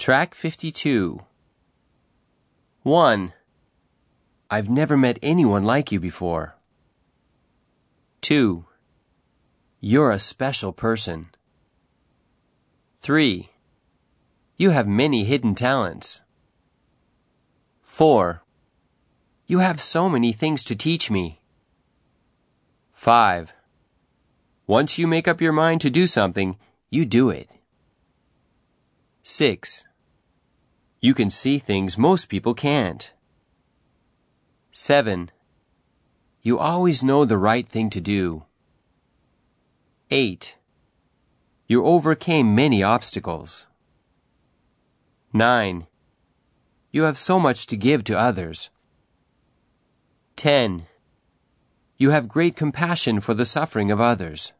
Track 52. 1. I've never met anyone like you before. 2. You're a special person. 3. You have many hidden talents. 4. You have so many things to teach me. 5. Once you make up your mind to do something, you do it. 6. You can see things most people can't. 7. You always know the right thing to do. 8. You overcame many obstacles. 9. You have so much to give to others. 10. You have great compassion for the suffering of others.